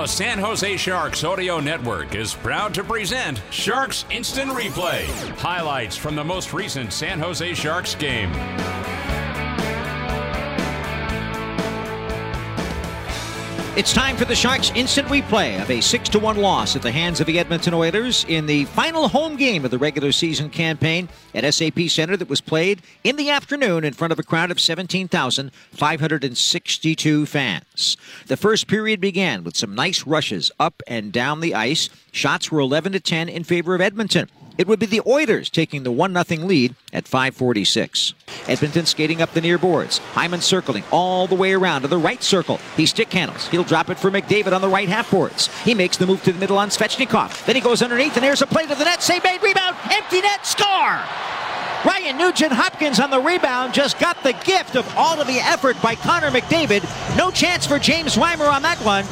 The San Jose Sharks Audio Network is proud to present Sharks Instant Replay. Highlights from the most recent San Jose Sharks game. It's time for the Sharks' instant replay of a 6 1 loss at the hands of the Edmonton Oilers in the final home game of the regular season campaign at SAP Center that was played in the afternoon in front of a crowd of 17,562 fans. The first period began with some nice rushes up and down the ice. Shots were 11 to 10 in favor of Edmonton. It would be the Oilers taking the 1 0 lead at 546. Edmonton skating up the near boards. Hyman circling all the way around to the right circle. He stick handles. He'll drop it for McDavid on the right half boards. He makes the move to the middle on Svechnikov. Then he goes underneath, and there's a play to the net. Save made, rebound, empty net, score! Ryan Nugent Hopkins on the rebound just got the gift of all of the effort by Connor McDavid. No chance for James Reimer on that one.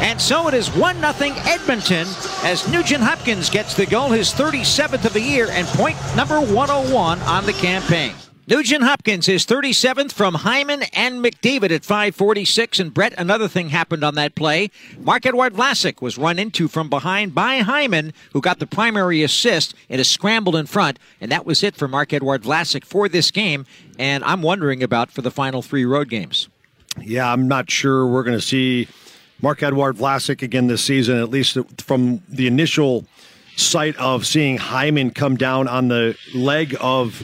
And so it is 1 0 Edmonton as Nugent Hopkins gets the goal, his 37th of the year, and point number 101 on the campaign. Nugent Hopkins, is 37th from Hyman and McDavid at 546. And Brett, another thing happened on that play. Marc-Edouard Vlasic was run into from behind by Hyman, who got the primary assist and is scrambled in front. And that was it for Marc-Edouard Vlasic for this game. And I'm wondering about for the final three road games. Yeah, I'm not sure we're going to see Marc-Edouard Vlasic again this season, at least from the initial sight of seeing Hyman come down on the leg of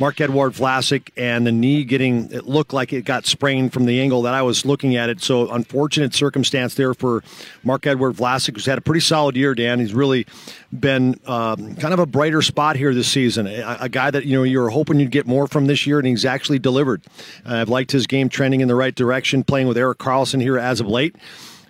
Marc-Edouard Vlasic and the knee getting it looked like it got sprained from the angle that I was looking at it. So unfortunate circumstance there for Marc-Edouard Vlasic, who's had a pretty solid year. Dan, he's really been um, kind of a brighter spot here this season. A, a, guy that you know you were hoping you'd get more from this year, and he's actually delivered. Uh, I've liked his game trending in the right direction, playing with Erik Karlsson here as of late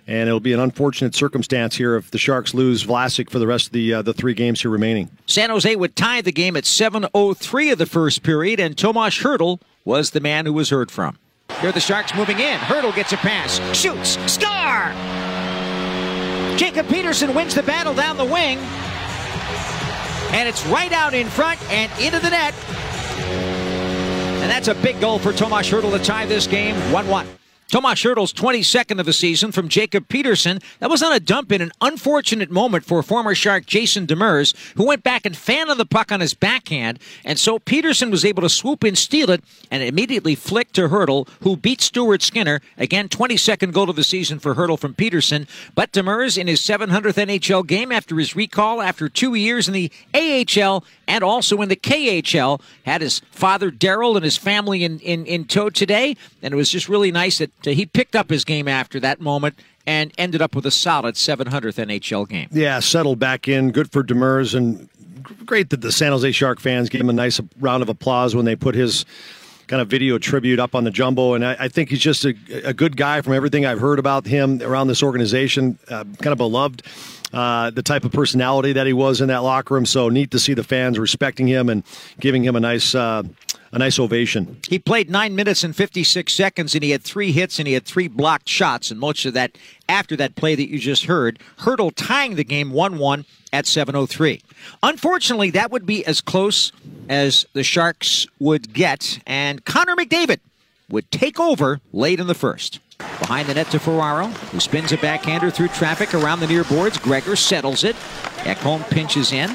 and it'll be an unfortunate circumstance here if the Sharks lose Vlasic for the rest of the uh, the three games here remaining. San Jose would tie the game at 7:03 of the first period, and Tomas Hertl was the man who was heard from. Here the Sharks moving in. Hertl gets a pass, shoots, star. Jacob Peterson wins the battle down the wing, and it's right out in front and into the net. And that's a big goal for Tomas Hertl to tie this game 1 1. Tomas Hertl's 22nd of the season from Jacob Peterson. That was on a dump in an unfortunate moment for former Shark Jason Demers, who went back and fanned the puck on his backhand. And so Peterson was able to swoop in, steal it, and immediately flick to Hertl, who beat Stuart Skinner. Again, 22nd goal of the season for Hertl from Peterson. But Demers in his 700th NHL game after his recall after two years in the AHL and also in the KHL had his father Daryl and his family in, in, in tow today. And it was just really nice that he picked up his game after that moment and ended up with a solid 700th NHL game. Yeah, settled back in. Good for Demers, and great that the San Jose Shark fans gave him a nice round of applause when they put his kind of video tribute up on the jumbo. And I, I think he's just a, a, good guy from everything I've heard about him around this organization. Uh, kind of beloved. Uh, the type of personality that he was in that locker room. So neat to see the fans respecting him and giving him a nice uh, a nice ovation. He played nine minutes and 56 seconds, and he had three hits and he had three blocked shots, and most of that after that play that you just heard. Hertl tying the game 1 1 at 7.03. Unfortunately, that would be as close as the Sharks would get, and Connor McDavid would take over late in the first. Behind the net to Ferraro, who spins a backhander through traffic around the near boards. Gregor settles it. Ekholm pinches in.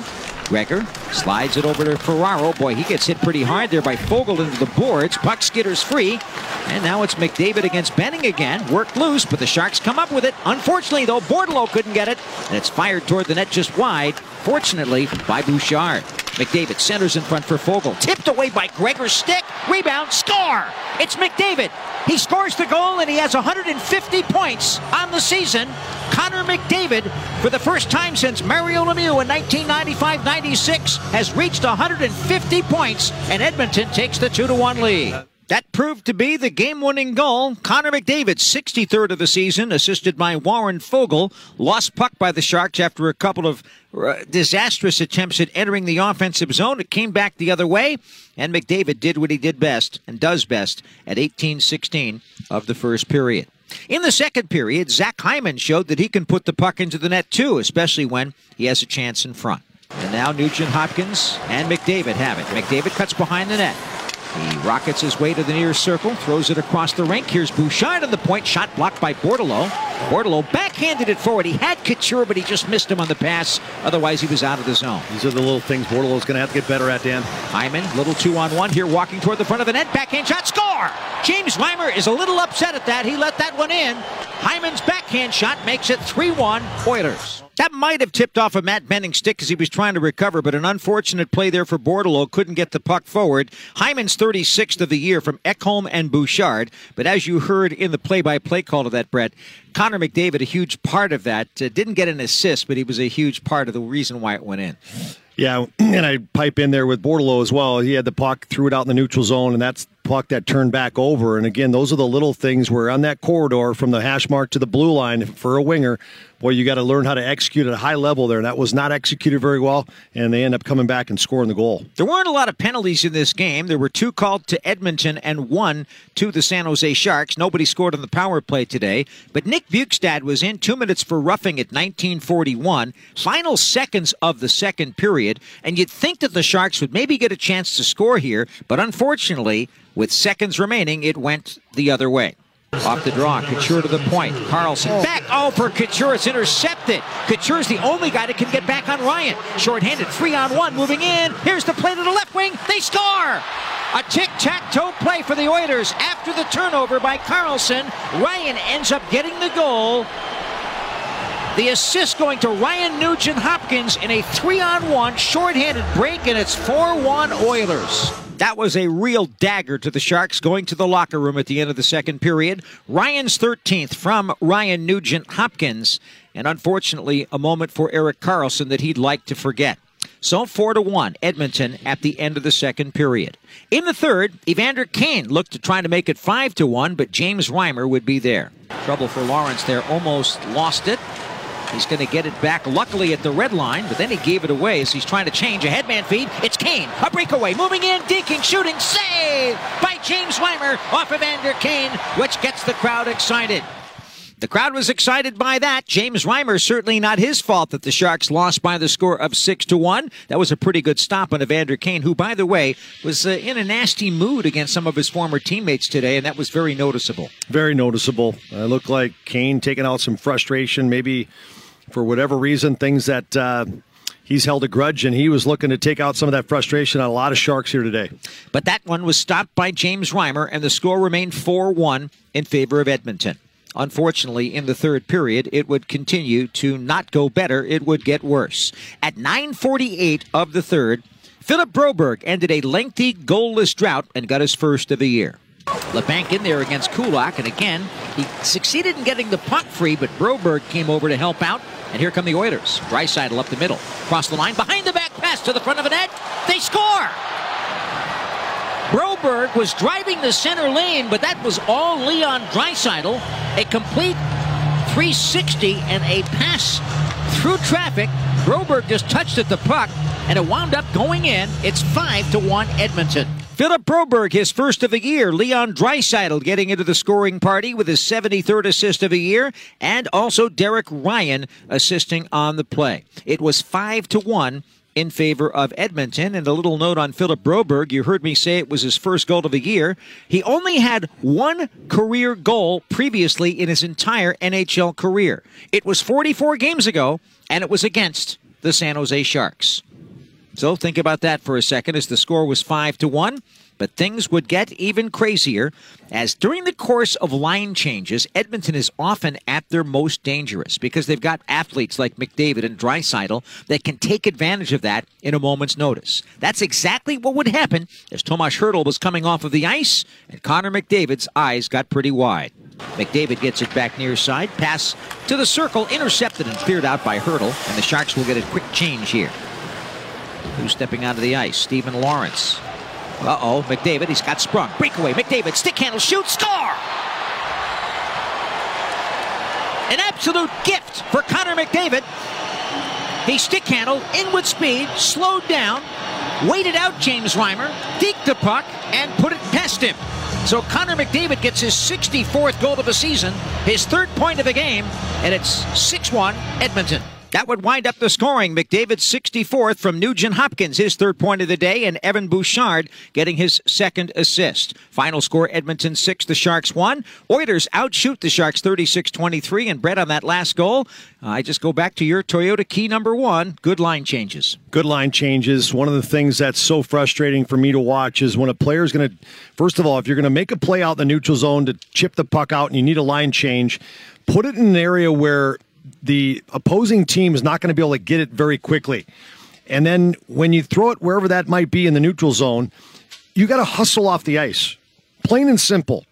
Gregor slides it over to Ferraro. Boy, he gets hit pretty hard there by Foegele into the boards. Puck skitters free. And now it's McDavid against Benning again. Worked loose, but the Sharks come up with it. Unfortunately, though, Bordeleau couldn't get it. And it's fired toward the net just wide. Fortunately, by Bouchard. McDavid centers in front for Foegele. Tipped away by Gregor's stick. Rebound, score! It's McDavid. He scores the goal and he has 150 points on the season. Connor McDavid, for the first time since Mario Lemieux in 1995-96, has reached 150 points, and Edmonton takes the 2-1 lead. That proved to be the game winning goal. Connor McDavid, 63rd of the season, assisted by Warren Foegele, lost puck by the Sharks after a couple of uh, disastrous attempts at entering the offensive zone. It came back the other way, and McDavid did what he did best and does best at 18 16 of the first period. In the second period, Zach Hyman showed that he can put the puck into the net too, especially when he has a chance in front. And now Nugent Hopkins and McDavid have it. McDavid cuts behind the net. He rockets his way to the near circle, throws it across the rink. Here's Bouchard on the point, shot blocked by Bordeleau. Bordeleau backhanded it forward. He had Couture, but he just missed him on the pass. Otherwise, he was out of the zone. These are the little things Bordeleau's going to have to get better at, Dan. Hyman, little two on one here, walking toward the front of the net. Backhand shot, score! James Reimer is a little upset at that. He let that one in. Hyman's backhand shot makes it 3 1 Oilers. That might have tipped off a Matt Benning stick as he was trying to recover, but an unfortunate play there for Bordeleau couldn't get the puck forward. Hyman's 36th of the year from Ekholm and Bouchard, but as you heard in the play-by-play call to that, Brett, Connor McDavid, a huge part of that, uh, didn't get an assist, but he was a huge part of the reason why it went in. Yeah, and I pipe in there with Bordeleau as well. He had the puck, threw it out in the neutral zone, and that's puck that turned back over. And again, those are the little things where on that corridor from the hash mark to the blue line for a winger, boy, you got to learn how to execute at a high level there. And that was not executed very well, and they end up coming back and scoring the goal. There weren't a lot of penalties in this game. There were two called to Edmonton and one to the San Jose Sharks. Nobody scored on the power play today, but Nick Bjugstad was in two minutes for roughing at 1941, final seconds of the second period, and you'd think that the Sharks would maybe get a chance to score here, but unfortunately, with seconds remaining, it went the other way. Off the draw, Couture to the point. Karlsson back. Oh, for Couture, it's intercepted. Couture's the only guy that can get back on Ryan. Short-handed, three on one, moving in. Here's the play to the left wing. They score. A tic-tac-toe play for the Oilers after the turnover by Karlsson. Ryan ends up getting the goal. The assist going to Ryan Nugent Hopkins in a three-on-one short-handed break, and it's 4-1 Oilers. That was a real dagger to the Sharks going to the locker room at the end of the second period. Ryan's 13th from Ryan Nugent Hopkins, and unfortunately, a moment for Erik Karlsson that he'd like to forget. So 4 to 1, Edmonton at the end of the second period. In the third, Evander Kane looked to try to make it 5 to 1, but James Reimer would be there. Trouble for Lorentz there, almost lost it. He's going to get it back, luckily, at the red line, but then he gave it away as he's trying to change a headman feed. It's Kane, a breakaway, moving in, dinking, shooting, save by James Reimer off of Evander Kane, which gets the crowd excited. The crowd was excited by that. James Reimer certainly not his fault that the Sharks lost by the score of six to one. That was a pretty good stop on Evander Kane, who, by the way, was uh, in a nasty mood against some of his former teammates today, and that was very noticeable. Very noticeable. It looked like Kane taking out some frustration, maybe for whatever reason, things that. Uh, he's held a grudge and he was looking to take out some of that frustration on a lot of Sharks here today. But that one was stopped by James Reimer, and the score remained 4 1 in favor of Edmonton. Unfortunately, in the third period, it would continue to not go better. It would get worse. At 9.48 of the third, Philip Broberg ended a lengthy goalless drought and got his first of the year. Labanc in there against Kulak, and again, he succeeded in getting the puck free, but Broberg came over to help out. And here come the Oilers. Draisaitl up the middle. Cross the line. Behind the back pass to the front of the net. They score! Broberg was driving the center lane, but that was all Leon Draisaitl. A complete 360 and a pass through traffic. Broberg just touched at the puck, and it wound up going in. It's 5 to 1 Edmonton. Philip Broberg, his first of the year. Leon Draisaitl getting into the scoring party with his 73rd assist of the year, and also Derek Ryan assisting on the play. It was 5 to 1 in favor of Edmonton. And a little note on Philip Broberg. You heard me say it was his first goal of the year. He only had one career goal previously in his entire NHL career. It was 44 games ago, and it was against the San Jose Sharks. So think about that for a second as the score was 5 to 1. But things would get even crazier as during the course of line changes, Edmonton is often at their most dangerous because they've got athletes like McDavid and Draisaitl that can take advantage of that in a moment's notice. That's exactly what would happen as Tomas Hertl was coming off of the ice and Connor McDavid's eyes got pretty wide. McDavid gets it back near side, pass to the circle, intercepted and cleared out by Hertl, and the Sharks will get a quick change here. Who's stepping onto the ice? Steven Lorentz. Uh oh, McDavid, he's got sprung. Breakaway, McDavid, stick handle, shoot, score! An absolute gift for Connor McDavid. He stick handled, in with speed, slowed down, waited out James Reimer, deked the puck, and put it past him. So Connor McDavid gets his 64th goal of the season, his third point of the game, and it's 6 1 Edmonton. That would wind up the scoring. McDavid 64th from Nugent Hopkins, his third point of the day, and Evan Bouchard getting his second assist. Final score Edmonton 6, the Sharks 1. Oilers outshoot the Sharks 36 23. And Brett on that last goal, uh, I just go back to your Toyota key number one good line changes. Good line changes. One of the things that's so frustrating for me to watch is when a player is going to, first of all, if you're going to make a play out in the neutral zone to chip the puck out and you need a line change, put it in an area where the opposing team is not going to be able to get it very quickly. And then when you throw it wherever that might be in the neutral zone, you got to hustle off the ice. Plain and simple.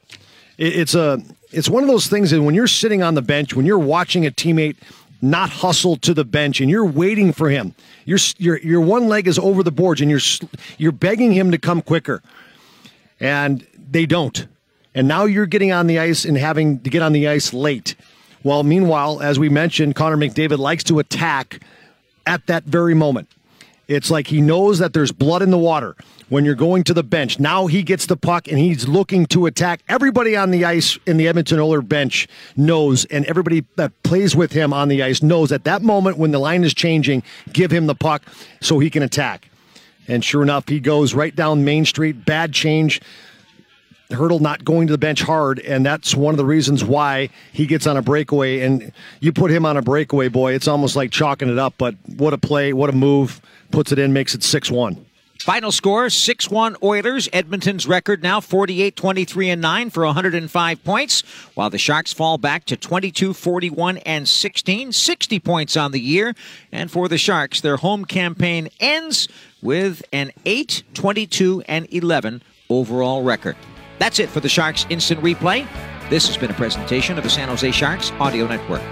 It's a it's one of those things that when you're sitting on the bench, when you're watching a teammate not hustle to the bench and you're waiting for him, your your your one leg is over the boards and you're you're begging him to come quicker, and they don't. And now you're getting on the ice and having to get on the ice late. Well, meanwhile, as we mentioned, Connor McDavid likes to attack at that very moment. It's like he knows that there's blood in the water when you're going to the bench. Now he gets the puck and he's looking to attack. Everybody on the ice in the Edmonton Oilers bench knows, and everybody that plays with him on the ice knows at that moment when the line is changing, give him the puck so he can attack. And sure enough, he goes right down Main Street. Bad change. Hertl not going to the bench hard, and that's one of the reasons why he gets on a breakaway. And you put him on a breakaway, boy, it's almost like chalking it up. But what a play, what a move, puts it in, makes it 6 1. Final score 6 1 Oilers. Edmonton's record now 48 23 and 9 for 105 points, while the Sharks fall back to 22 41 and 16, 60 points on the year. And for the Sharks, their home campaign ends with an 8 22 and 11 overall record. That's it for the Sharks Instant Replay. This has been a presentation of the San Jose Sharks Audio Network.